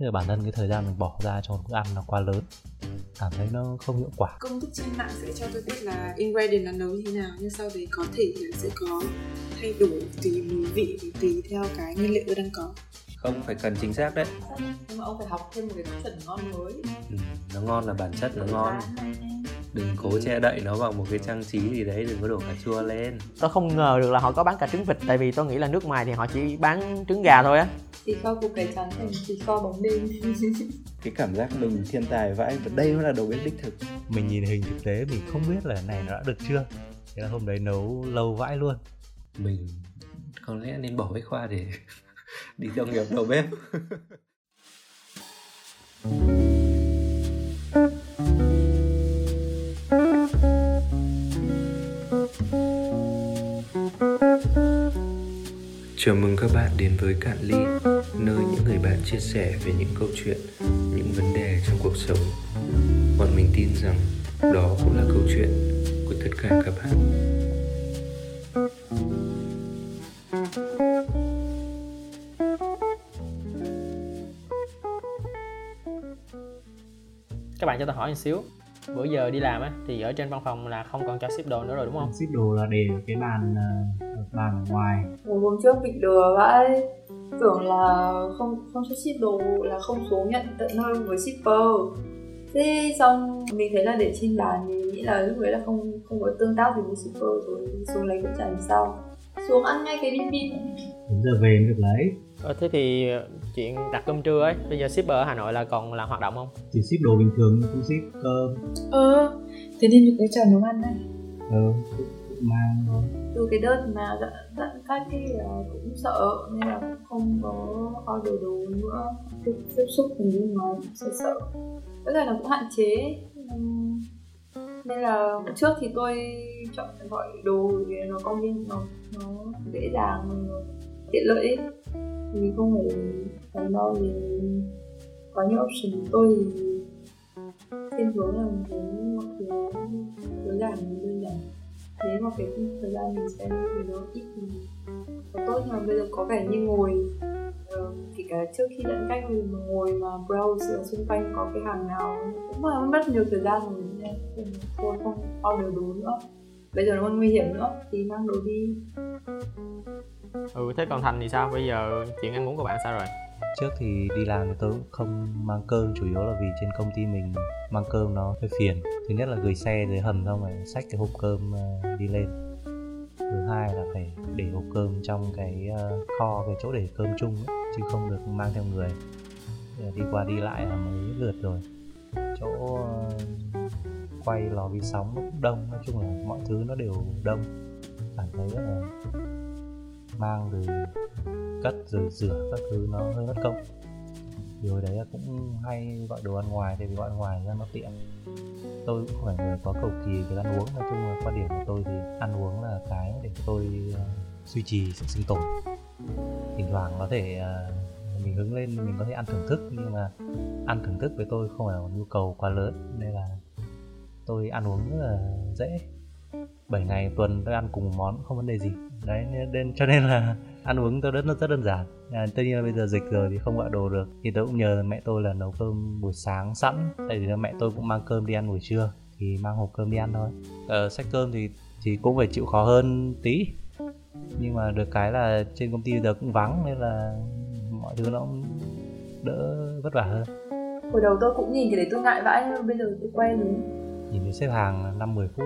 Thế là bản thân cái thời gian mình bỏ ra cho một bữa ăn nó quá lớn. Cảm thấy nó không hiệu quả. Công thức trên mạng sẽ cho tôi biết là ingredient là nấu như thế nào nhưng sau đấy có thể là sẽ có thay đổi tùy mùi vị tùy theo cái nguyên liệu tôi đang có. Không phải cần chính xác đấy. Nhưng mà ông phải học thêm một cái chuẩn ngon mới. Ừ, nó ngon là bản chất nó ngon. đừng cố che đậy nó bằng một cái trang trí gì đấy đừng có đổ cà chua lên. Tôi không ngờ được là họ có bán cả trứng vịt tại vì tôi nghĩ là nước ngoài thì họ chỉ bán trứng gà thôi á thì kho củ cải trắng thành thì kho bóng đêm. Cái cảm giác mình thiên tài vãi và đây mới là đầu bếp đích thực. Mình nhìn hình thực tế mình không biết là này nó đã được chưa. Thế là hôm đấy nấu lâu vãi luôn. Mình có lẽ nên bỏ bách khoa để đi theo nghiệp đầu bếp Chào mừng các bạn đến với Cạn Ly, nơi những người bạn chia sẻ về những câu chuyện, những vấn đề trong cuộc sống. Bọn mình tin rằng đó cũng là câu chuyện của tất cả các bạn. các bạn cho tôi hỏi một xíu bữa giờ đi làm á thì ở trên văn phòng là không còn cho ship đồ nữa rồi đúng không ship đồ là để cái bàn ờ, bàn ở ngoài một hôm trước bị lừa vậy tưởng là không không cho ship đồ là không xuống nhận tận nơi với shipper. Thế xong mình thấy là để trên bàn thì nghĩ là lúc đấy là không không có tương tác gì với shipper rồi xuống lấy cũng chẳng sao. Xuống ăn ngay cái bim bim. Đến giờ về mới được lấy. Ờ, thế thì chuyện đặt cơm trưa ấy bây giờ shipper ở hà nội là còn là hoạt động không? Chỉ ship đồ bình thường cũng ship cơm ờ thế nên được cái trò nấu ăn này ừ mang thôi từ cái đợt mà giãn cách thì cũng sợ nên là cũng không có order đồ nữa. Tiếp, tiếp xúc cùng bên ngoài cũng sẽ sợ. Bây giờ là cũng hạn chế. Nên là trước thì tôi chọn gọi đồ vì nó công viên nó nó dễ dàng tiện lợi ấy. thì không phải phải lo vì có những option. Tôi thì thiên hướng là muốn mọi thứ đơn giản đơn giản thế mà cái thời gian mình xem thì nó ít thì nó tốt nhưng mà bây giờ có vẻ như ngồi ờ, uh, thì cả trước khi giãn cách mình mà ngồi mà browse ở xung quanh có cái hàng nào cũng mà mất nhiều thời gian rồi nên thôi không order đồ nữa. Bây giờ nó còn nguy hiểm nữa thì mang đồ đi. Ừ thế còn thành thì sao? Bây giờ chuyện ăn uống của bạn sao rồi? Trước thì đi làm thì tôi cũng không mang cơm chủ yếu là vì trên công ty mình mang cơm nó hơi phiền. Thứ nhất là gửi xe dưới hầm xong rồi xách cái hộp cơm ờ, đi lên. Thứ hai là phải để hộp cơm trong cái ờ, kho cái chỗ để cơm chung ấy, chứ không được mang theo người. Đi qua đi lại là mấy lượt rồi. Chỗ ờ, quay lò vi sóng nó cũng đông nói chung là mọi thứ nó đều đông. Cảm thấy là mang rồi cất rồi rửa các thứ nó hơi mất công. Điều đấy đấy cũng hay gọi đồ ăn ngoài thì vì gọi ngoài ra nó tiện. Tôi cũng không phải người có cầu kỳ về ăn uống, nói chung là quan điểm của tôi thì ăn uống là cái để tôi ờ, duy trì sự sinh tồn. Thỉnh thoảng có thể ờ, mình hứng lên, mình có thể ăn thưởng thức, nhưng mà ăn thưởng thức với tôi không phải là một nhu cầu quá lớn, nên là tôi ăn uống rất là dễ. 7 ngày, tuần tôi ăn cùng một món không vấn đề gì đấy nên cho nên là ăn uống tôi rất rất đơn giản. À, tất nhiên là bây giờ dịch rồi thì không gọi đồ được. Thì tôi cũng nhờ mẹ tôi là nấu cơm buổi sáng sẵn. Tại vì mẹ tôi cũng mang cơm đi ăn buổi trưa thì mang hộp cơm đi ăn thôi. Ờ, sách cơm thì thì cũng phải chịu khó hơn tí. Nhưng mà được cái là trên công ty giờ cũng vắng nên là mọi thứ nó cũng đỡ vất vả hơn. Hồi đầu tôi cũng nhìn thì để tôi ngại vãi bây giờ tôi quen rồi. Nhìn thấy xếp hàng năm 10 phút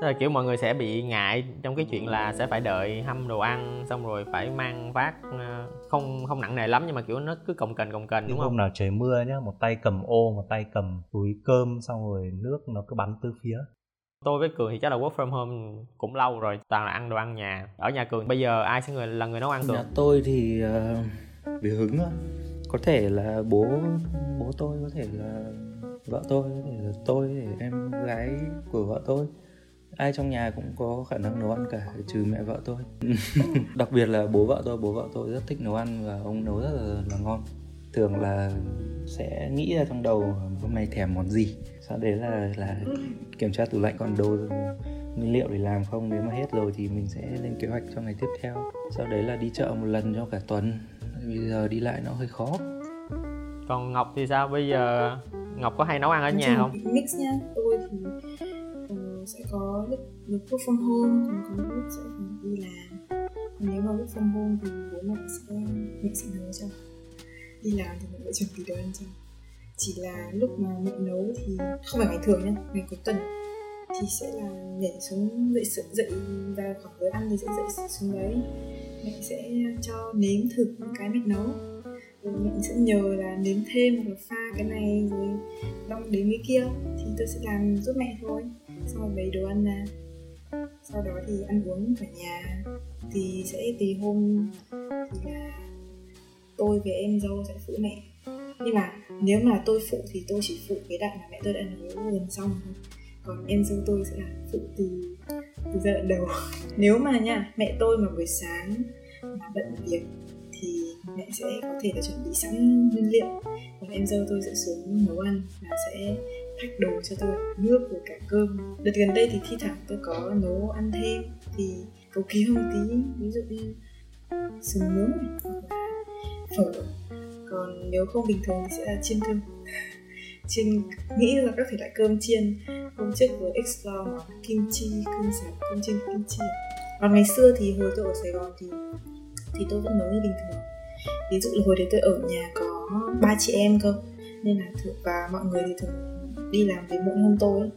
Tức là kiểu mọi người sẽ bị ngại trong cái chuyện là sẽ phải đợi hâm đồ ăn xong rồi phải mang vác ờ, không không nặng nề lắm nhưng mà kiểu nó cứ cồng kềnh cồng kềnh đúng không? Hôm nào trời mưa nhá, một tay cầm ô, một tay cầm túi cơm xong rồi nước nó cứ bắn từ phía. Tôi với Cường thì chắc là work from home cũng lâu rồi, toàn là ăn đồ ăn nhà. Ở nhà Cường bây giờ ai sẽ người là người nấu ăn Cường? Nhà tôi thì uh, vì hứng thôi. Có thể là bố bố tôi, có thể là vợ tôi, có thể là tôi, em gái của vợ tôi ai trong nhà cũng có khả năng nấu ăn cả trừ mẹ vợ tôi. Đặc biệt là bố vợ tôi bố vợ tôi rất thích nấu ăn và ông nấu rất là, là ngon. Thường là sẽ nghĩ ra trong đầu hôm nay thèm món gì. Sau đấy là là kiểm tra tủ lạnh còn đồ nguyên liệu để làm không. Nếu mà hết rồi thì mình sẽ lên kế hoạch cho ngày tiếp theo. Sau đấy là đi chợ một lần cho cả tuần. Bây giờ đi lại nó hơi khó. Còn ngọc thì sao? Bây giờ ngọc có hay nấu ăn ở nhà không? mix nha. Tôi thì lúc lúc work from home, còn có lúc sẽ phải đi làm. Còn nếu mà work from home thì bố mẹ sẽ mẹ sẽ nấu cho. Đi làm thì mẹ sẽ chuẩn bị đồ ăn cho. Chỉ là lúc mà mẹ nấu thì không phải ngày thường nhá, ngày cuối tuần. Thì sẽ là nhảy xuống dậy sự- dậy ra khoảng giờ ăn thì sẽ dậy xuống đấy. Mẹ sẽ cho nếm thử những cái mẹ nấu. Rồi mẹ sẽ nhờ là nếm thêm hoặc là pha cái này rồi đong đến cái kia thì tôi sẽ làm giúp mẹ thôi xong rồi lấy đồ ăn ra sau đó thì ăn uống ở nhà thì sẽ tùy hôm thì là tôi với em dâu sẽ phụ mẹ. Nhưng mà nếu mà tôi phụ thì tôi chỉ phụ cái đoạn mà mẹ tôi đã nấu gần xong thôi. Còn em dâu tôi sẽ là phụ từ từ giai đoạn đầu. Nếu mà nha, mẹ tôi mà buổi sáng mà bận việc thì mẹ sẽ có thể là chuẩn bị sẵn nguyên liệu. Còn em dâu tôi sẽ xuống nấu ăn và sẽ pack đồ cho tôi, nước rồi cả cơm. Đợt gần đây thì thi thoảng tôi có nấu ăn thêm, thì cầu kỳ hơn tí. Ví dụ như sườn nướng hoặc là phở. Còn nếu không bình thường thì sẽ là chiên cơm. Chiên, nghĩ là các thể loại cơm chiên. Hôm trước vừa explore món kim chi, cơm sạch cơm chiên kim chi. Còn ngày xưa thì hồi tôi ở sài gòn thì thì tôi vẫn nấu như bình thường. Ví dụ là hồi đấy tôi ở nhà có ba chị em cơ, nên là thường, và mọi người thì thường đi làm về muộn hơn tôi. Ấy.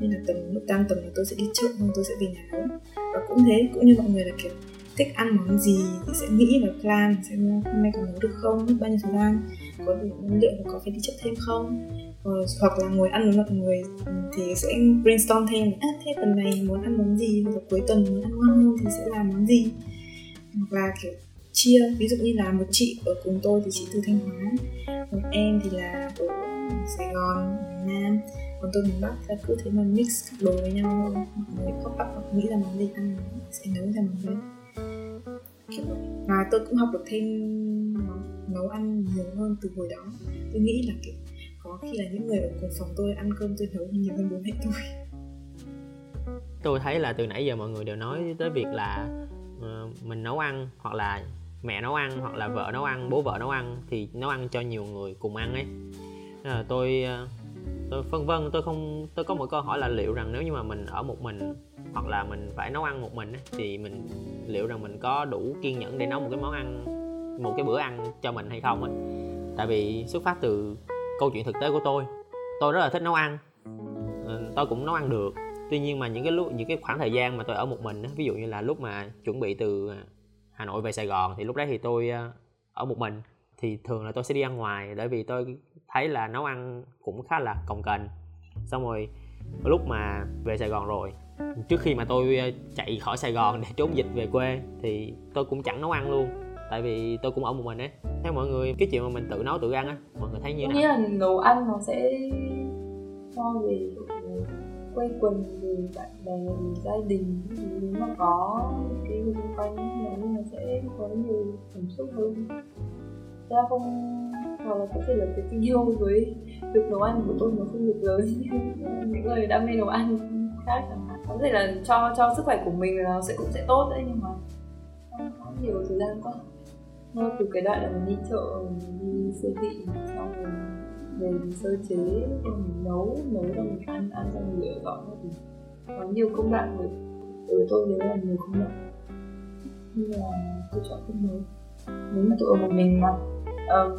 nên là tầm lúc tan tầm là tôi sẽ đi trước hơn tôi sẽ về nhà nấu. Và cũng thế cũng như mọi người là kiểu thích ăn món gì thì sẽ nghĩ và plan xem hôm nay có nấu được không mất bao nhiêu thời gian có đủ nguyên liệu và có phải đi chợ thêm không. Ờ, hoặc là ngồi ăn với mọi người thì sẽ brainstorm thêm à, thế tuần này muốn ăn món gì? Hoặc là cuối tuần muốn ăn ngon hơn thì sẽ làm món gì? Hoặc là kiểu chia ví dụ như là một chị ở cùng tôi thì chị từ thanh hóa một em thì là ở sài gòn miền nam. Còn tôi miền bắc là cứ thế mà mix các đồ với nhau thôi. Mọi người pop up hoặc nghĩ là món gì ăn sẽ nấu ra món đấy. Kiểu và tôi cũng học được thêm nấu ăn nhiều hơn từ hồi đó. Tôi nghĩ là, kiểu, có khi là những người ở cùng phòng tôi ăn cơm tôi nấu nhiều hơn bố mẹ tôi. Tôi thấy là từ nãy giờ mọi người đều nói tới việc là ờ, mình nấu ăn hoặc là mẹ nấu ăn hoặc là vợ nấu ăn, bố vợ nấu ăn thì nấu ăn cho nhiều người cùng ăn ấy. Là tôi à, tôi phân vân, tôi không, tôi có một câu hỏi là liệu rằng nếu như mà mình ở một mình hoặc là mình phải nấu ăn một mình thì mình, liệu rằng mình có đủ kiên nhẫn để nấu một cái món ăn, một cái bữa ăn cho mình hay không ấy tại vì xuất phát từ câu chuyện thực tế của tôi tôi rất là thích nấu ăn. Ừ, tôi cũng nấu ăn được. Tuy nhiên mà những cái lúc, những cái khoảng thời gian mà tôi ở một mình ví dụ như là lúc mà chuẩn bị từ à, Hà Nội về Sài Gòn, thì lúc đấy thì tôi à, ở một mình. Thì thường là tôi sẽ đi ăn ngoài, bởi vì tôi thấy là nấu ăn cũng khá là cồng kềnh. Xong rồi lúc mà về Sài Gòn rồi trước khi mà tôi ờ, chạy khỏi Sài Gòn để trốn dịch về quê thì tôi cũng chẳng nấu ăn luôn tại vì tôi cũng ở một mình ấy. Theo mọi người cái chuyện mà mình tự nấu tự ăn á mọi người thấy như thế nào? là nấu ăn nó sẽ cho về quây quần về bạn bè về gia đình nếu mà có cái người xung quanh thì nó sẽ có nhiều cảm xúc hơn ra không hoặc là có thể là cái tình yêu với việc nấu ăn của tôi nó không được lớn. Như những người đam mê nấu ăn khác chẳng hạn. Có thể là cho cho sức khỏe của mình là nó sẽ, cũng sẽ tốt đấy, nhưng mà không có nhiều thời gian quá. Nó từ cái đoạn là mình đi chợ, mình đi siêu thị, xong rồi về mình sơ chế rồi mình nấu nấu rồi mình ăn ăn xong mình lựa gọn thì có nhiều công đoạn rồi. Đối với tôi nếu là nhiều công đoạn. Nhưng mà tôi chọn không nấu nếu mà tôi một mình mà um,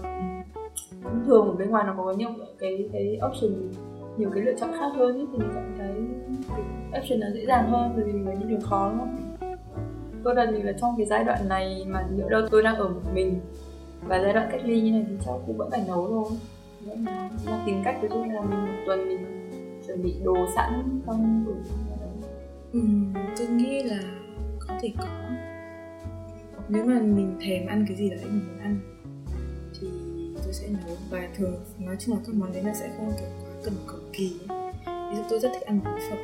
thông thường ở bên ngoài nó có nhiều cái cái option nhiều cái lựa chọn khác hơn ý, thì mình chọn cái, cái option nó dễ dàng hơn rồi vì mình có những đường khó lắm tôi đặt mình là trong cái giai đoạn này mà nhỡ đâu tôi đang ở một mình và giai đoạn cách ly như này thì cháu cũng vẫn phải nấu thôi. Vẫn là tìm cách ví dụ như là mình một tuần mình chuẩn bị đồ sẵn trong rồi. Ừ, tôi nghĩ là có thể có nếu mà mình thèm ăn cái gì đấy mình muốn ăn thì tôi sẽ nấu. Và thường nói chung là các món đấy là sẽ không kiểu quá cần cầu kỳ ví dụ tôi rất thích ăn món phở.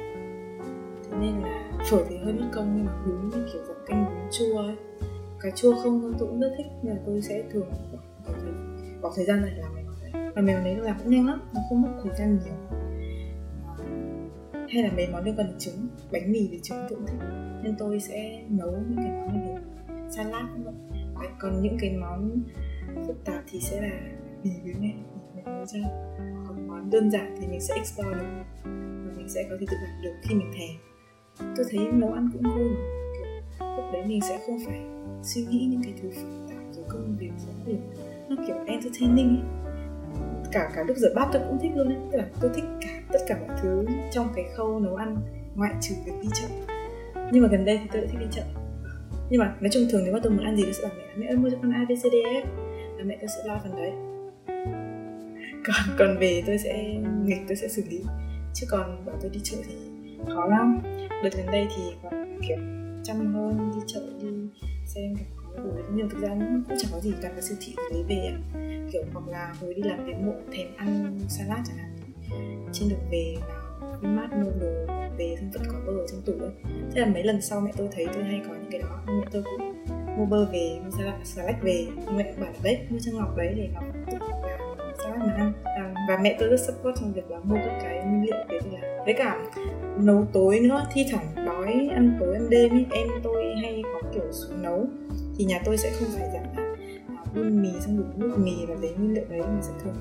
Thế nên là phở thì hơi mất công nhưng mà bún như kiểu dạng canh bún chua ấy. Cà chua không tôi cũng rất thích nên mà tôi sẽ thường bỏ thời, bỏ thời gian để làm mèo đấy. Và mèo đấy làm cũng nhanh lắm nó không mất thời gian nhiều. Hay là mấy món liên quan đến trứng bánh mì với trứng tôi cũng thích. Nên tôi sẽ nấu những cái món này salad không ạ? Còn những cái món phức tạp thì sẽ là mì với mẹ mẹ nấu cho còn món đơn giản thì mình sẽ explore được. Và mình sẽ có thể tự làm được khi mình thèm. Tôi thấy nấu ăn cũng vui mà kiểu, lúc đấy mình sẽ không phải suy nghĩ những cái thứ phức tạp rồi công việc sẽ việc nó kiểu entertaining ấy. Cả cả lúc rửa bát tôi cũng thích luôn ấy. Tức là tôi thích cả, tất cả mọi thứ trong cái khâu nấu ăn ngoại trừ việc đi chợ. Nhưng mà gần đây thì tôi đã thích đi chợ nhưng mà nói chung thường nếu mà tôi muốn ăn gì tôi sẽ bảo mẹ mẹ ơi, mua cho con A B C D E và mẹ tôi sẽ lo phần đấy. Còn còn về tôi sẽ nghịch, tôi sẽ xử lý. Chứ còn bảo tôi đi chợ thì khó lắm. Đợt gần đây thì còn kiểu, chăm hơn, đi chợ, đi xem kiểu có nhiều nhưng thực ra cũng chẳng có gì cả cái siêu thị lấy về kiểu hoặc là hồi đi làm cái muộn thèm ăn salad chẳng hạn. Trên đường về vào mát mua đồ về xong vẫn có bơ ở trong tủ ấy. Thế là mấy lần sau mẹ tôi thấy tôi hay có những cái đó. Mẹ tôi cũng mua bơ về mua salad, salad về. Mẹ bảo đấy mua cho ngọc đấy để ngọc tự làm salad mà ăn. À, và mẹ tôi rất support trong việc là mua các cái nguyên liệu để tôi làm với cả nấu tối nữa thi thoảng đói ăn tối ăn đêm ý, em tôi hay có kiểu xuống nấu thì nhà tôi sẽ không phải dạng là à, đun mì xong đổ nước mì và lấy nguyên liệu đấy mà sẽ thường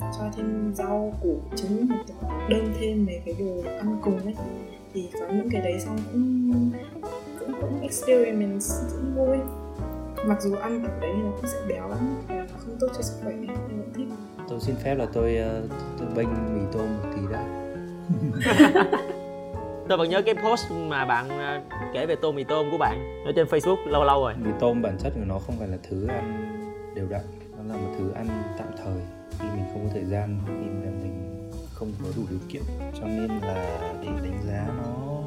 cho thêm rau củ trứng hoặc là đơn thêm mấy cái đồ ăn cùng ấy. Thì có những cái đấy xong cũng cũng cũng experiment cũng vui. Mặc dù ăn ở đấy nó cũng sẽ béo lắm và không tốt cho sức khỏe nhưng vẫn thích. Tôi xin phép là tôi uh, tôi bênh mì tôm một tí đã. Tôi vẫn nhớ cái post mà bạn ờ, kể về tôm mì tôm của bạn ở trên Facebook lâu lâu rồi. Mì tôm bản chất của nó không phải là thứ ăn đều đặn. Nó là một thứ ăn tạm thời khi mình không có thời gian khi mình không có đủ điều kiện. Cho nên là để đánh giá nó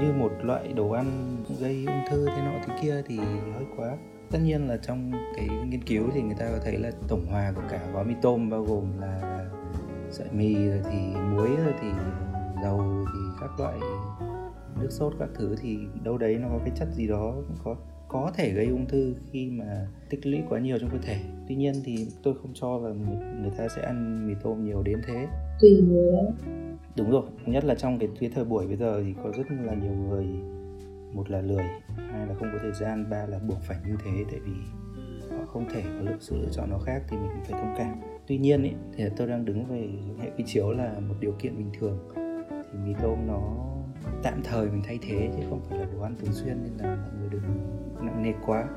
như một loại đồ ăn gây ung thư thế nọ thế kia thì hơi quá. Tất nhiên là trong cái nghiên cứu thì người ta có thấy là tổng hòa của cả gói mì tôm bao gồm là sợi mì rồi thì muối rồi thì dầu thì các loại nước sốt các thứ thì đâu đấy nó có cái chất gì đó cũng có có thể gây ung thư khi mà tích lũy quá nhiều trong cơ thể. Tuy nhiên thì tôi không cho là người ta sẽ ăn mì tôm nhiều đến thế. Tùy người đấy. Đúng rồi nhất là trong cái, cái thời buổi bây giờ thì có rất là nhiều người một là lười hai là không có thời gian ba là buộc phải như thế tại vì họ không thể có lựa sự lựa chọn nào khác thì mình phải thông cảm. Tuy nhiên ý, thì tôi đang đứng về hệ quy chiếu là một điều kiện bình thường. Thì mì tôm nó tạm thời mình thay thế chứ không phải là đồ ăn thường xuyên nên là mọi người đừng nặng nề quá.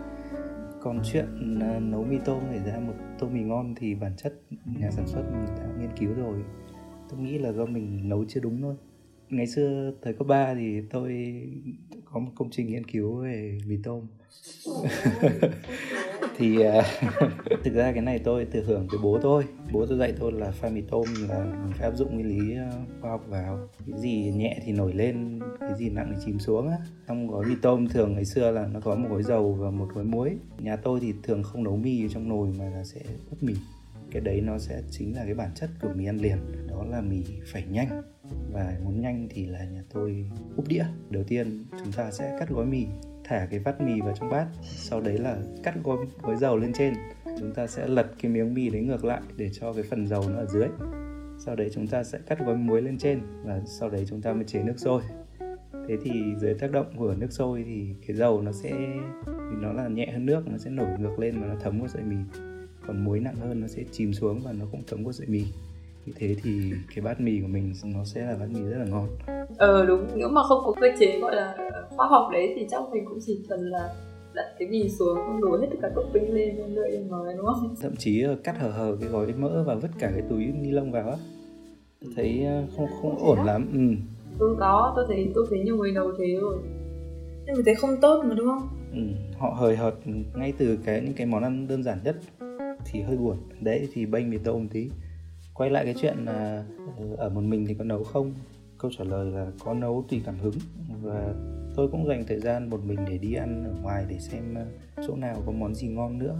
Còn chuyện ờ, nấu mì tôm để ra một tô mì ngon thì bản chất nhà sản xuất mình đã nghiên cứu rồi. Tôi nghĩ là do mình nấu chưa đúng thôi. Ngày xưa thời cấp 3 thì tôi có một công trình nghiên cứu về mì tôm. thì uh, thực ra cái này tôi thừa hưởng từ bố tôi bố tôi dạy tôi là pha mì tôm là mình phải áp dụng nguyên lý à, khoa học vào. Cái gì nhẹ thì nổi lên cái gì nặng thì chìm xuống á. Trong gói mì tôm thường ngày xưa là nó có một gói dầu và một gói muối. Nhà tôi thì thường không nấu mì trong nồi mà là sẽ ướp mì. Cái đấy nó sẽ chính là cái bản chất của mì ăn liền. Đó là mì phải nhanh. Và muốn nhanh thì là nhà tôi úp đĩa. Đầu tiên chúng ta sẽ cắt gói mì thả cái vắt mì vào trong bát. Sau đấy là cắt gói, gói dầu lên trên. Chúng ta sẽ lật cái miếng mì đấy ngược lại để cho cái phần dầu nó ở dưới. Sau đấy chúng ta sẽ cắt gói muối lên trên và sau đấy chúng ta mới chế nước sôi. Thế thì dưới tác động của nước sôi thì cái dầu nó sẽ vì nó là nhẹ hơn nước nó sẽ nổi ngược lên và nó thấm vào sợi mì. Còn muối nặng hơn nó sẽ chìm xuống và nó cũng thấm qua sợi mì như thế thì cái bát mì của mình nó sẽ là bát mì rất là ngon. Ờ đúng. Nếu mà không có cơ chế gọi là khoa học đấy thì chắc mình cũng chỉ cần là đặt cái mì xuống xong đổ hết tất cả topping lên lên đợi em nói đúng không? Thậm chí cắt hở hở cái gói mỡ và vứt cả cái túi ni lông vào á. Thấy ờ, không không ổn lắm ừ. ừ có. Tôi thấy tôi thấy nhiều người nấu thế rồi. Nhưng mà thấy không tốt mà đúng không? Ừ. họ hời hợt ngay từ cái những cái món ăn đơn giản nhất thì hơi buồn. Đấy thì bênh mì tôm tí quay lại cái chuyện là ờ, ở một mình thì có nấu không? Câu trả lời là có nấu tùy cảm hứng. Và tôi cũng dành thời gian một mình để đi ăn ở ngoài để xem ờ, chỗ nào có món gì ngon nữa.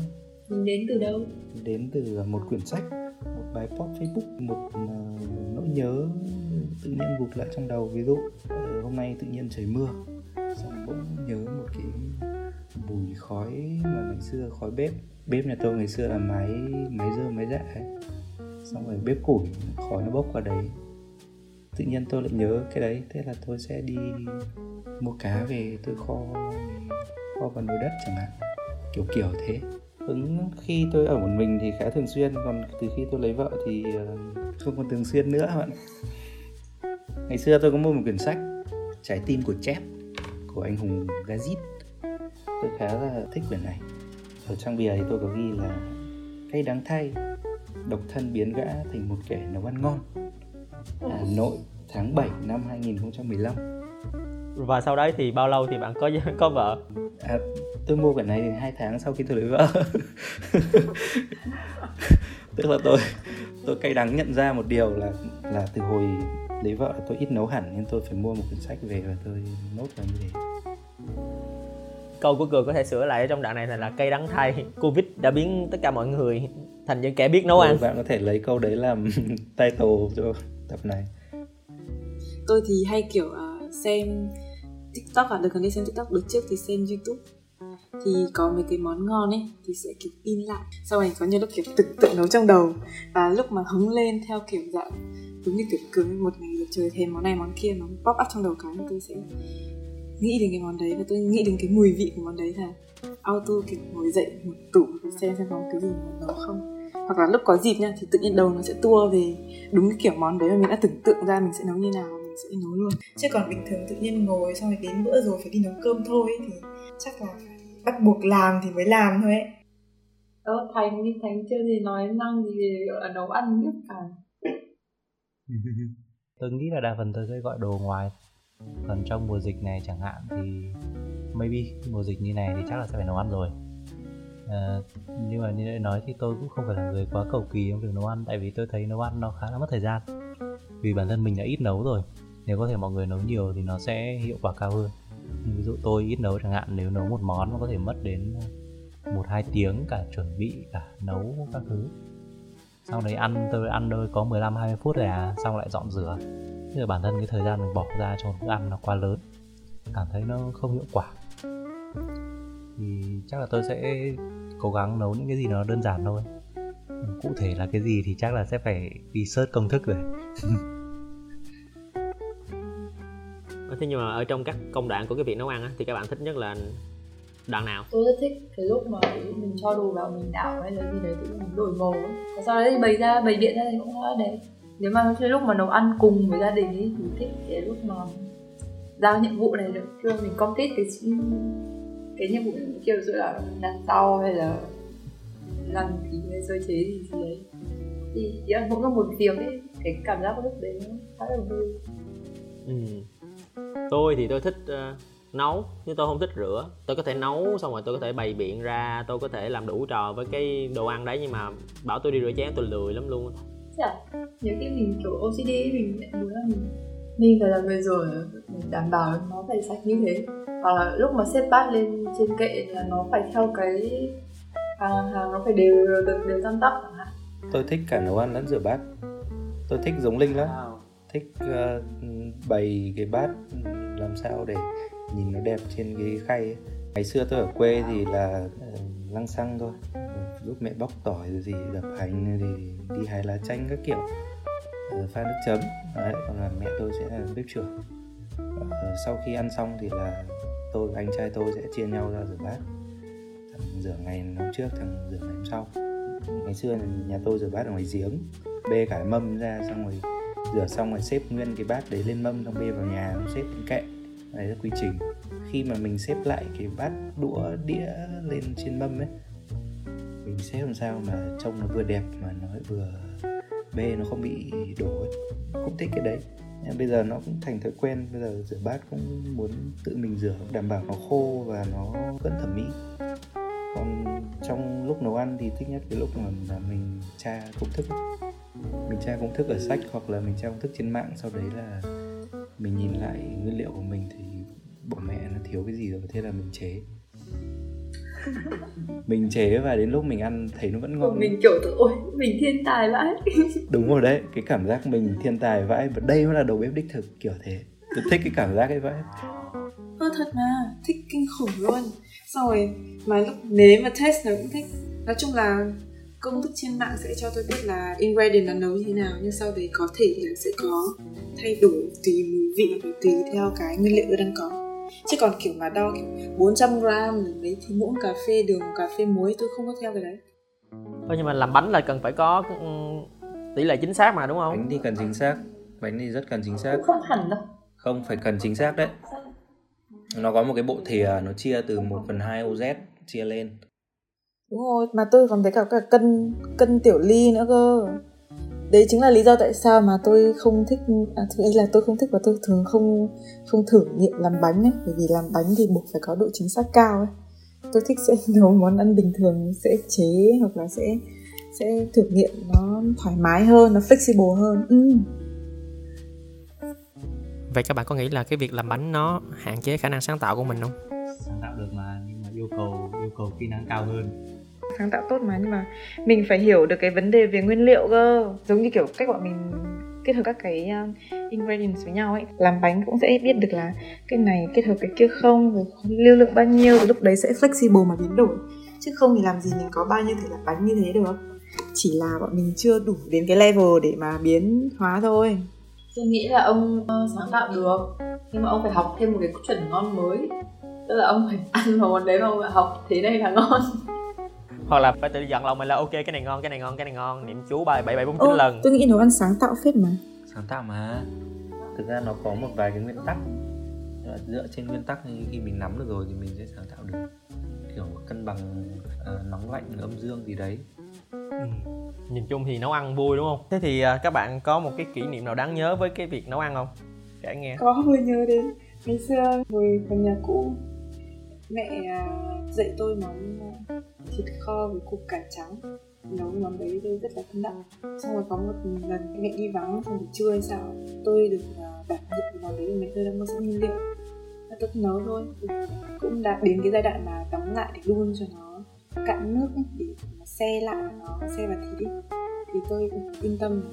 Đến từ đâu? Đến từ một quyển sách một bài post facebook một nỗi nhớ tự nhiên vụt lại trong đầu. Ví dụ hôm nay tự nhiên trời mưa xong cũng nhớ một cái mùi khói mà ngày xưa khói bếp. Bếp nhà tôi ngày xưa là máy máy dơ máy dạ ấy xong rồi bếp củi, khói nó bốc qua đấy. Tự nhiên tôi lại nhớ cái đấy, thế là tôi sẽ đi mua cá về tôi kho kho vào nồi đất chẳng hạn. Kiểu kiểu thế. Ứng khi tôi ở một mình thì khá thường xuyên, còn từ khi tôi lấy vợ thì ờ, không còn thường xuyên nữa bạn. Ngày xưa tôi có mua một quyển sách, trái tim của chép của anh hùng gazit tôi khá là thích quyển này. Ở trang bìa thì tôi có ghi là cây đáng thay độc thân biến gã thành một kẻ nấu ăn ngon. Hà Nội tháng 7 năm 2015 và sau đấy thì bao lâu thì bạn có có vợ? À, tôi mua quyển này hai tháng sau khi tôi lấy vợ. Tức là tôi tôi cay đắng nhận ra một điều là là từ hồi lấy vợ tôi ít nấu hẳn nên tôi phải mua một quyển sách về và tôi nốt vào như thế. Câu của cường có thể sửa lại ở trong đoạn này là cây đắng thay. Covid đã biến tất cả mọi người thành những kẻ biết nấu ăn. bạn có thể lấy câu đấy làm title cho tập này. Tôi thì hay kiểu uh, xem tiktok à được gần đi xem tiktok được trước thì xem youtube. Thì có mấy cái món ngon ấy thì sẽ kiểu in lại. Sau này có nhiều lúc kiểu tưởng tượng nấu trong đầu. Và lúc mà hứng lên theo kiểu dạng giống như kiểu cứng một ngày được trời thèm món này món kia nó pop up trong đầu cái tôi sẽ nghĩ đến cái món đấy. Và tôi nghĩ đến cái mùi vị của món đấy là auto kiểu ngồi dậy một tủ và xem xem có cái gì mà nấu không hoặc là lúc có dịp nha thì tự nhiên đầu nó sẽ tua về đúng cái kiểu món đấy mà mình đã tưởng tượng ra mình sẽ nấu như nào mình sẽ nấu luôn. Chứ còn bình thường tự nhiên ngồi xong rồi đến bữa rồi phải đi nấu cơm thôi thì chắc là bắt buộc làm thì mới làm thôi ấy. Ờ, Thành đi Thành chưa gì nói năng gì về nấu ăn nhất cả. Tôi nghĩ là đa phần tôi sẽ gọi đồ ngoài. Còn trong mùa dịch này chẳng hạn thì maybe mùa dịch như này thì chắc là sẽ phải nấu ăn rồi à, nhưng mà như đã nói thì tôi cũng không phải là người quá cầu kỳ trong việc nấu ăn tại vì tôi thấy nấu ăn nó khá là mất thời gian. Vì bản thân mình đã ít nấu rồi nếu có thể mọi người nấu nhiều thì nó sẽ hiệu quả cao hơn. Ví dụ tôi ít nấu chẳng hạn nếu nấu một món nó có thể mất đến ờ, một hai tiếng cả chuẩn bị cả nấu các thứ. Sau đấy ăn tôi ăn đôi có 15 20 phút rồi à xong lại dọn rửa. Thế là bản thân cái thời gian mình bỏ ra cho một bữa ăn nó quá lớn cảm thấy nó không hiệu quả. Thì chắc là tôi sẽ cố gắng nấu những cái gì nó đơn giản thôi. Cụ thể là cái gì thì chắc là sẽ phải đi search công thức rồi. Thế nhưng mà ở trong các công đoạn của cái việc nấu ăn á, thì các bạn thích nhất là đoạn nào? Tôi rất thích cái lúc mà mình cho đồ vào mình đảo hay là gì đấy thì mình đổi màu và sau đấy thì bày ra bày biện ra thì cũng khá đẹp. Nếu mà cái lúc mà nấu ăn cùng với gia đình ấy thì thích cái lúc mà giao nhiệm vụ này được. Chưa mình complete cái cái nhiệm vụ kiểu dụ là đặt rau hay là làm gì hay sơ chế gì gì đấy. Thì chỉ là mỗi một việc ấy cái cảm giác lúc đấy khá là vui. Ừ. tôi thì tôi thích uh, nấu nhưng tôi không thích rửa. Tôi có thể nấu xong rồi tôi có thể bày biện ra tôi có thể làm đủ trò với cái đồ ăn đấy nhưng mà bảo tôi đi rửa chén tôi lười lắm luôn dạ nhiều khi mình kiểu OCD mình muốn là mình mình phải là người rồi mình đảm bảo nó phải sạch như thế. Hoặc là lúc mà xếp bát lên trên kệ là nó phải theo cái hàng hàng nó phải đều được đều tăm tắp chẳng hạn. Tôi thích cả nấu ăn lẫn rửa bát. Tôi thích giống linh lắm. Thích uh, bày cái bát làm sao để nhìn nó đẹp trên cái khay ấy. ngày xưa tôi ở quê thì là uh, lăng xăng thôi. Lúc mẹ bóc tỏi rồi gì đập hành thì đi hái lá chanh các kiểu Ờ, pha nước chấm. Đấy, còn là mẹ tôi sẽ là bếp trưởng ờ, sau khi ăn xong thì là tôi và anh trai tôi sẽ chia nhau ra rửa bát. Thằng rửa ngày hôm trước, thằng rửa ngày hôm sau. Ngày xưa nhà tôi rửa bát ở ngoài giếng, bê cả mâm ra, xong rồi rửa xong rồi xếp nguyên cái bát đấy lên mâm, xong bê vào nhà, xếp lên kệ đấy là quy trình. Khi mà mình xếp lại cái bát đũa, đĩa lên trên mâm ấy, mình xếp làm sao mà trông nó vừa đẹp mà nó vừa bê nó không bị đổ ấy. Không thích cái đấy. Nên bây giờ nó cũng thành thói quen. Bây giờ rửa bát cũng muốn tự mình rửa đảm bảo nó khô và nó vẫn thẩm mỹ. Còn trong lúc nấu ăn thì thích nhất cái lúc mà, mà mình tra công thức mình tra công thức ở sách hoặc là mình tra công thức trên mạng sau đấy là mình nhìn lại nguyên liệu của mình thì bộ mẹ nó thiếu cái gì rồi thế là mình chế mình chế và đến lúc mình ăn thấy nó vẫn ngon. Mình kiểu ôi mình thiên tài vãi. Đúng rồi đấy cái cảm giác mình thiên tài vãi và đây mới là đầu bếp đích thực kiểu thế. Tôi thích cái cảm giác ấy vãi. Ơ thật mà thích kinh khủng luôn. Xong rồi mà lúc nếm và test nó cũng thích. Nói chung là công thức trên mạng sẽ cho tôi biết là ingredient nó nấu như thế nào nhưng sau đấy có thể là sẽ có thay đổi tùy mùi vị và tùy theo cái nguyên liệu tôi đang có chứ còn kiểu mà đo kiểu 400 gram lấy thì muỗng cà phê đường cà phê muối tôi không có theo cái đấy. Thôi nhưng mà làm bánh là cần phải có ừ, tỷ lệ chính xác mà đúng không? bánh thì cần chính xác. Bánh thì rất cần chính xác. Cũng không hẳn đâu. Không phải cần chính xác đấy. Nó có một cái bộ thìa nó chia từ 1 phần 2 OZ chia lên. Đúng rồi mà tôi còn thấy cả cả cân cân tiểu ly nữa cơ đấy chính là lý do tại sao mà tôi không thích à, thực ý là tôi không thích và tôi thường không không thử nghiệm làm bánh ấy bởi vì làm bánh thì buộc phải có độ chính xác cao ấy tôi thích sẽ nấu món ăn bình thường sẽ chế hoặc là sẽ sẽ thử nghiệm nó thoải mái hơn nó flexible hơn ừ. Vậy các bạn có nghĩ là cái việc làm bánh nó hạn chế khả năng sáng tạo của mình không? sáng tạo được mà nhưng mà yêu cầu yêu cầu kỹ năng cao hơn sáng tạo tốt mà. Nhưng mà mình phải hiểu được cái vấn đề về nguyên liệu cơ. Giống như kiểu cách bọn mình kết hợp các cái uh, ingredients với nhau ấy. Làm bánh cũng sẽ biết được là cái này kết hợp cái kia không rồi lưu lượng bao nhiêu. Rồi lúc đấy sẽ flexible mà biến đổi. Chứ không thì làm gì mình có bao nhiêu thể làm bánh như thế được. Chỉ là bọn mình chưa đủ đến cái level để mà biến hóa thôi. Tôi nghĩ là ông ờ, sáng tạo được. Nhưng mà ông phải học thêm một cái chuẩn ngon mới. Tức là ông phải ăn vào món đấy mà ông phải học thế này là ngon. Hoặc là phải tự dặn lòng mình là ok cái này ngon, cái này ngon, cái này ngon. Niệm chú bài 7749 Ô, lần. tôi nghĩ nấu ăn sáng tạo phết mà. Sáng tạo mà. Thực ra nó có một vài cái nguyên tắc. Dựa trên nguyên tắc thì khi mình nắm được rồi thì mình sẽ sáng tạo được. Kiểu cân bằng ờ, nóng lạnh âm dương gì đấy. Ừ. Nhìn chung thì nấu ăn vui đúng không? Thế thì à, các bạn có một cái kỷ niệm nào đáng nhớ với cái việc nấu ăn không? Kể nghe. Có vừa nhớ đến ngày xưa ngồi ở nhà cũ mẹ à, dạy tôi món ờ, thịt kho với củ cải trắng. Nấu món đấy tôi rất là thân đậm xong rồi có một lần mẹ đi vắng xong buổi trưa hay sao tôi được ờ, đảm nhiệm món đấy mẹ tôi đã mua sẵn nguyên liệu. Và tôi nấu thôi. Cũng đã đến cái giai đoạn mà đóng lại để đun cho nó cạn nước ấy, để nó xe lại nó xe vào thịt đi thì tôi cũng yên tâm.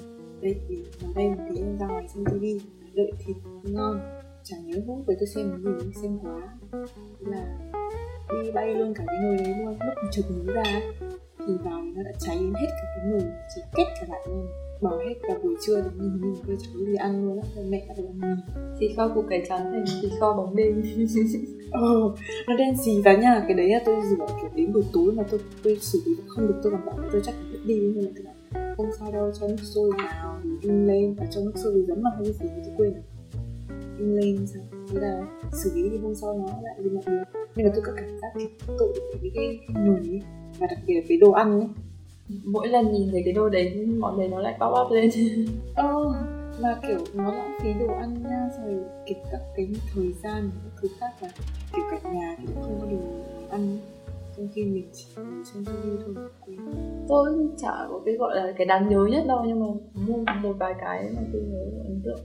Đấy thì ở đây một tí em ra ngoài xem tivi đợi thịt ngon. Chẳng nhớ lúc với tôi xem cái gì xem quá. Là đi bay luôn cả cái nồi đấy luôn lúc mình chụp nó ra thì vào nó đã cháy đến hết cả cái nồi chỉ kết cả lại luôn bỏ hết cả buổi trưa thì nhìn nhìn tôi chẳng có gì ăn luôn á. Mẹ đã làm mì thịt kho củ cải trắng thành thịt kho bóng đêm. Ồ, nó đen xì và nha. Cái đấy là tôi rửa kiểu đến buổi tối mà tôi tôi xử lý không được tôi còn bảo tôi chắc phải đi. Nhưng mà tôi bảo không sao đâu cho nước sôi vào thì đun lên và cho nước sôi thì giấm vào hay gì thì tôi quên. rồi đun lên sao thế là xử lý thì hôm sau nó lại đi lại được nhưng mà tôi có cảm giác kiểu tội với cái nồi ấy và đặc biệt là với đồ ăn ấy. Mỗi lần nhìn thấy cái đồ đấy món đấy nó lại pop up lên. Ờ, mà kiểu nó lãng phí đồ ăn nha xong rồi kiểu các cái thời gian các thứ khác và kiểu cả nhà thì cũng không có đồ ăn trong khi mình chỉ xem TV thôi tôi chả có cái gọi là cái đáng nhớ nhất đâu nhưng mà mua một vài cái mà tôi nhớ ấn tượng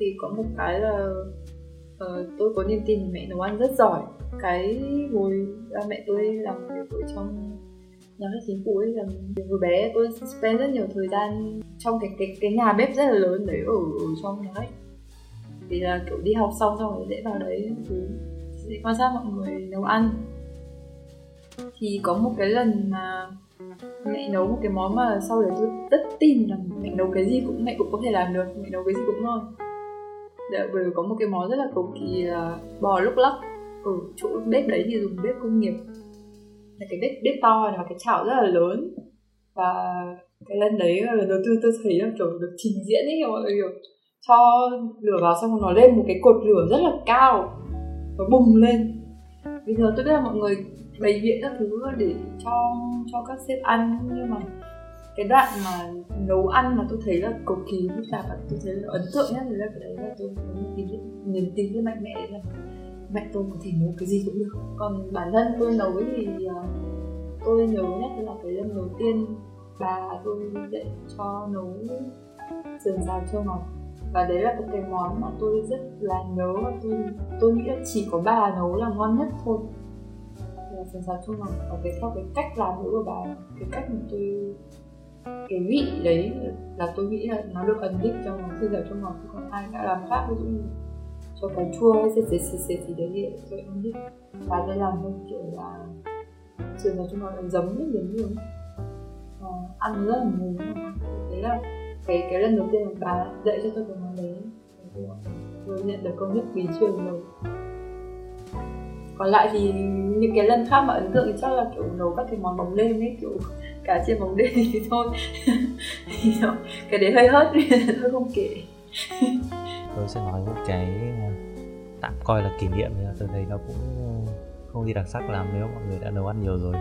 thì có một cái là uh, tôi có niềm tin mẹ nấu ăn rất giỏi. Cái hồi ba mẹ tôi làm việc ở trong nhà khách chính phủ ấy làm hồi bé tôi spend rất nhiều thời gian trong cái cái cái nhà bếp rất là lớn đấy ở ở trong nhà khách thì là kiểu đi học xong xong rồi dễ vào đấy cứ sẽ quan sát mọi người nấu ăn. Thì có một cái lần mà mẹ nấu một cái món mà sau đấy tôi rất tin là mẹ nấu cái gì cũng mẹ cũng có thể làm được mẹ nấu cái gì cũng ngon đều bởi có một cái món rất là cầu kỳ là bò lúc lắc. Ở chỗ bếp đấy thì dùng bếp công nghiệp. Là cái bếp bếp to và cái chảo rất là lớn. Và cái lần đấy là lần đầu tiên tôi thấy là kiểu được trình diễn ấy, mọi người kiểu cho lửa vào xong rồi nó lên một cái cột lửa rất là cao nó bùng lên. Bây giờ tôi biết là mọi người bày biện các thứ để cho cho các sếp ăn, nhưng mà cái đoạn mà nấu ăn mà tôi thấy là cực kỳ phức tạp và tôi thấy là ấn tượng nhất là cái đấy là tôi có một tí niềm tin với mạnh mẽ đấy là mẹ tôi có thể nấu cái gì cũng được. Còn bản thân tôi nấu thì ờ, tôi nhớ nhất là cái lần đầu tiên bà tôi dạy cho nấu sườn xào chua ngọt và đấy là một cái món mà tôi rất là nhớ và tôi tôi nghĩ là chỉ có bà nấu là ngon nhất thôi. Là sườn xào chua ngọt và cái theo cái cách làm nấu của bà, cái cách mà tôi cái vị đấy là tôi nghĩ là nó được ấn định trong món sườn xào trong ngọt chứ còn ai đã làm khác ví dụ như cho cái chua hay xịt xịt xịt gì đấy thì tôi ấn định và đây làm theo kiểu là sư xào trong ngọt là giống như giống như à, ăn rất là mùi đấy là cái cái lần đầu tiên mà bà dạy cho tôi cái món đấy. Tôi nhận được công nhận bí truyền rồi còn lại thì những cái lần khác mà ấn tượng thì chắc là kiểu nấu các cái món bóng đêm ấy, kiểu cá chiên bóng đêm thì thôi. Cái đấy hơi hớt, thôi không kể. Tôi sẽ nói một cái à, tạm coi là kỷ niệm thì tôi thấy nó cũng ừ, không gì đặc sắc lắm nếu mọi người đã nấu ăn nhiều rồi.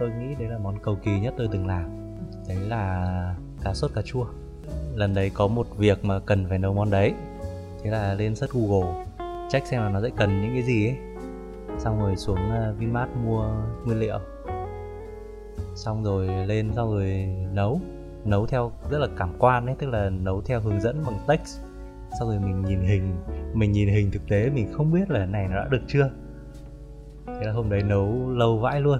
Tôi nghĩ đấy là món cầu kỳ nhất tôi từng làm. Đấy là cá sốt cà chua. Lần đấy có một việc mà cần phải nấu món đấy, thế là lên search google, check xem là nó sẽ cần những cái gì ấy xong rồi xuống ờ, vinmart mua nguyên liệu. Xong rồi lên, xong rồi nấu. Nấu theo rất là cảm quan ấy, tức là nấu theo hướng dẫn bằng text. Xong rồi mình nhìn hình. Mình nhìn hình thực tế, mình không biết là này nó đã được chưa. Thế là hôm đấy nấu lâu vãi luôn.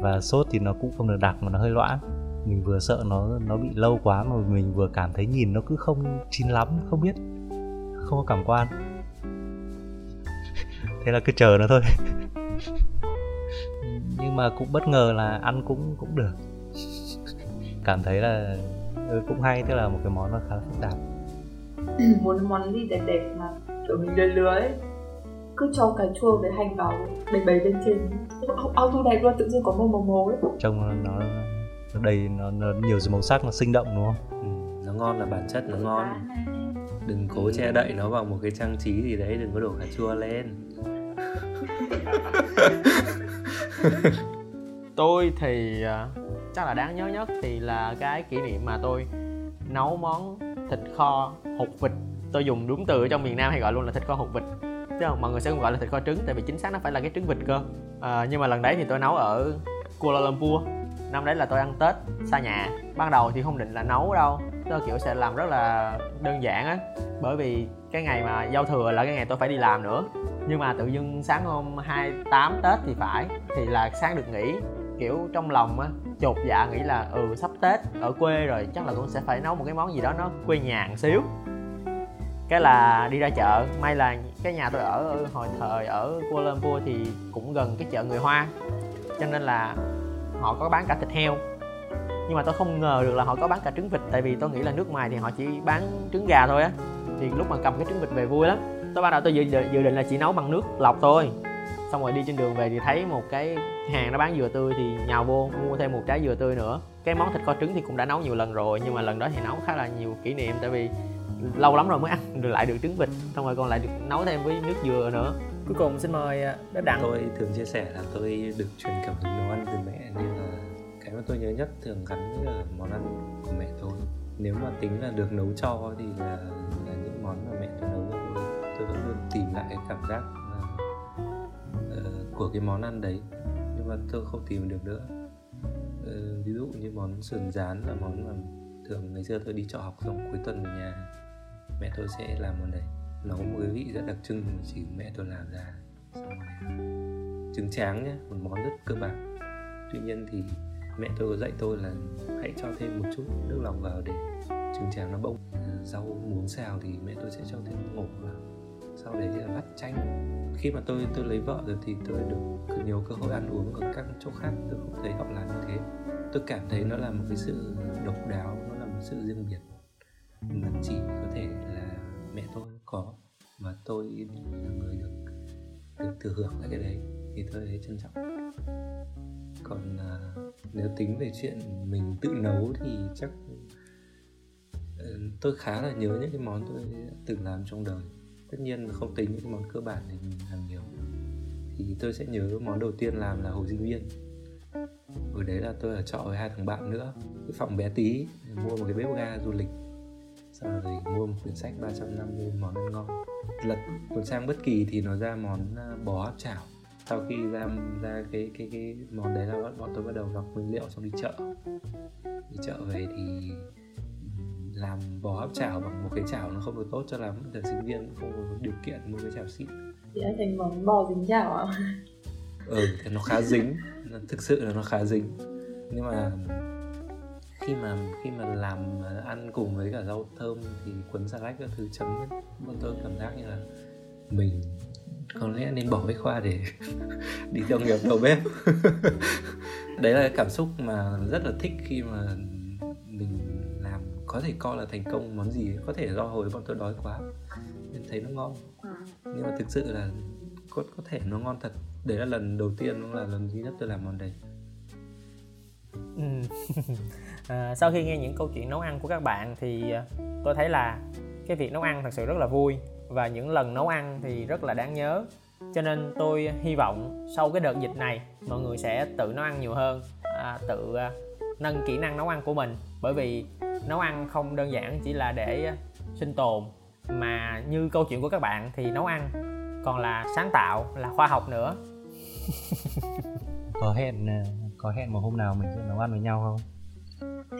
Và sốt thì nó cũng không được đặc mà nó hơi loãng. Mình vừa sợ nó nó bị lâu quá mà mình vừa cảm thấy nhìn nó cứ không chín lắm, không biết, không có cảm quan thế là cứ chờ nó thôi. Nhưng mà cũng bất ngờ là ăn cũng cũng được. Cảm thấy là ừ, cũng hay tức là một cái món nó khá là phức tạp. Muốn món gì đẹp đẹp mà kiểu mình lừa lừa ấy. Cứ cho cà chua với hành vào đầy bày lên trên. Auto đẹp luôn tự nhiên có màu màu màu ấy. Trông nó nó đầy nó, nó nhiều màu sắc nó sinh động đúng không? Ừ, nó ngon là bản chất nó ngon. Đừng cố che đậy nó vào một cái trang trí gì đấy đừng có đổ cà chua lên tôi thì à, chắc là đáng nhớ nhất thì là cái kỷ niệm mà tôi nấu món thịt kho hột vịt. Tôi dùng đúng từ ở trong miền Nam hay gọi luôn là thịt kho hột vịt. Chứ không mọi người sẽ không gọi là thịt kho trứng tại vì chính xác nó phải là cái trứng vịt cơ. À, nhưng mà lần đấy thì tôi nấu ở Kuala Lumpur. Năm đấy là tôi ăn Tết xa nhà. Ban đầu thì không định là nấu đâu. Tôi kiểu sẽ làm rất là đơn giản á. Bởi vì cái ngày mà giao thừa là cái ngày tôi phải đi làm nữa nhưng mà tự dưng sáng hôm 28 Tết thì phải, thì là sáng được nghỉ. Kiểu trong lòng á, chột dạ nghĩ là ừ sắp Tết ở quê rồi, chắc là cũng sẽ phải nấu một cái món gì đó nó quê nhà một xíu. Cái là đi ra chợ, may là cái nhà tôi ở hồi thời ở Kuala Lumpur thì cũng gần cái chợ người Hoa. Cho nên là họ có bán cả thịt heo. Nhưng mà tôi không ngờ được là họ có bán cả trứng vịt, tại vì tôi nghĩ là nước ngoài thì họ chỉ bán trứng gà thôi á. Thì lúc mà cầm cái trứng vịt về vui lắm tôi ban đầu tôi dự, dự định là chỉ nấu bằng nước lọc thôi. Xong rồi đi trên đường về thì thấy một cái hàng nó bán dừa tươi thì nhào vô mua thêm một trái dừa tươi nữa. Cái món thịt kho trứng thì cũng đã nấu nhiều lần rồi nhưng mà lần đó thì nấu khá là nhiều kỷ niệm tại vì lâu lắm rồi mới ăn được lại được trứng vịt xong rồi còn lại được nấu thêm với nước dừa nữa. Cuối cùng xin mời à, bếp đặng. Tôi thường chia sẻ là tôi được truyền cảm hứng nấu ăn từ mẹ nên là cái mà tôi nhớ nhất thường gắn với là món ăn của mẹ tôi. Nếu mà tính là được nấu cho thì là, là những món mà mẹ tôi nấu cho tìm lại cái cảm giác uh, của cái món ăn đấy nhưng mà tôi không tìm được nữa. Uh, ví dụ như món sườn rán là món mà thường ngày xưa tôi đi trọ học xong cuối tuần ở nhà mẹ tôi sẽ làm món đấy. Nó có một cái vị rất đặc trưng mà chỉ mẹ tôi làm ra. Xong rồi trứng tráng nhé một món rất cơ bản. Tuy nhiên thì mẹ tôi có dạy tôi là hãy cho thêm một chút nước lòng vào để trứng tráng nó bông. Rau muống xào thì mẹ tôi sẽ cho thêm ngổ vào sau đấy là vắt chanh. Khi mà tôi tôi lấy vợ rồi thì tôi được nhiều cơ hội ăn uống ở các chỗ khác tôi không thấy họ làm như thế. Tôi cảm thấy nó là một cái sự độc đáo nó là một sự riêng biệt. Mà chỉ có thể là mẹ tôi có mà tôi là người được được thừa hưởng lại cái đấy thì tôi thấy trân trọng. Còn à, nếu tính về chuyện mình tự nấu thì chắc ờ, tôi khá là nhớ những cái món tôi từng làm trong đời tất nhiên không tính những cái món cơ bản thì mình làm nhiều. Thì tôi sẽ nhớ món đầu tiên làm là hồ sinh viên. Hồi đấy là tôi ở trọ với hai thằng bạn nữa. Cái phòng bé tí, mua một cái bếp ga du lịch. Sau rồi mua một quyển sách 350 món ăn ngon. Lật cuốn sang bất kỳ thì nó ra món à, bò áp chảo. Sau khi ra ra cái cái cái món đấy là bọn tôi bắt đầu lọc nguyên liệu xong đi chợ. Đi chợ về thì làm bò áp chảo bằng một cái chảo nó không được tốt cho lắm. Là sinh viên không có điều kiện mua cái chảo xịn. Thì đã thành món bò dính chảo à? Ừ thì nó khá dính. Thực sự là nó khá dính. Nhưng mà khi mà khi mà làm ăn cùng với cả rau thơm thì cuốn xà lách các thứ chấm bọn tôi cảm giác như là mình có lẽ nên bỏ bách khoa để đi theo nghiệp đầu bếp. Đấy là cảm xúc mà rất là thích khi mà có thể coi là thành công món gì có thể do hồi bọn tôi đói quá. Nên thấy nó ngon. Nhưng mà thực sự là có có thể nó ngon thật. Đấy là lần đầu tiên cũng là lần duy nhất tôi làm món đấy. Ừ. à, sau khi nghe những câu chuyện nấu ăn của các bạn thì à, tôi thấy là cái việc nấu ăn thật sự rất là vui và những lần nấu ăn thì rất là đáng nhớ. Cho nên tôi hy vọng sau cái đợt dịch này mọi người sẽ tự nấu ăn nhiều hơn à, tự à, nâng kỹ năng nấu ăn của mình bởi vì nấu ăn không đơn giản chỉ là để à, sinh tồn mà như câu chuyện của các bạn thì nấu ăn còn là sáng tạo là khoa học nữa. Có hẹn ờ, có hẹn một hôm nào mình sẽ nấu ăn với nhau không?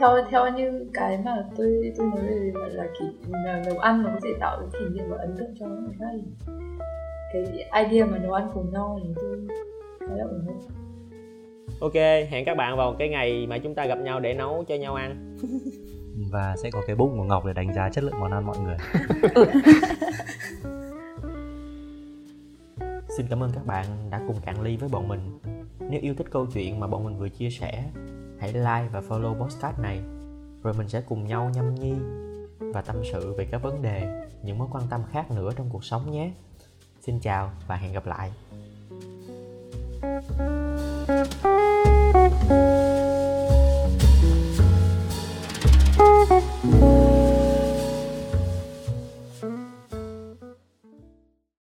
Theo theo như cái mà tôi tôi nói về gọi là kỷ là nấu ăn nó có thể tạo cái kỷ niệm và ấn tượng cho người. Khác cái idea mà nấu ăn cùng nhau thì tôi khá là ủng hộ ok hẹn các bạn vào cái ngày mà chúng ta gặp nhau để nấu cho nhau ăn và sẽ có cái bụng của Ngọc để đánh giá chất lượng món ăn mọi người Xin cảm ơn các bạn đã cùng cạn ly với bọn mình. Nếu yêu thích câu chuyện mà bọn mình vừa chia sẻ, hãy like và follow podcast này, rồi mình sẽ cùng nhau nhâm nhi và tâm sự về các vấn đề, những mối quan tâm khác nữa trong cuộc sống nhé. Xin chào và hẹn gặp lại. Thank you.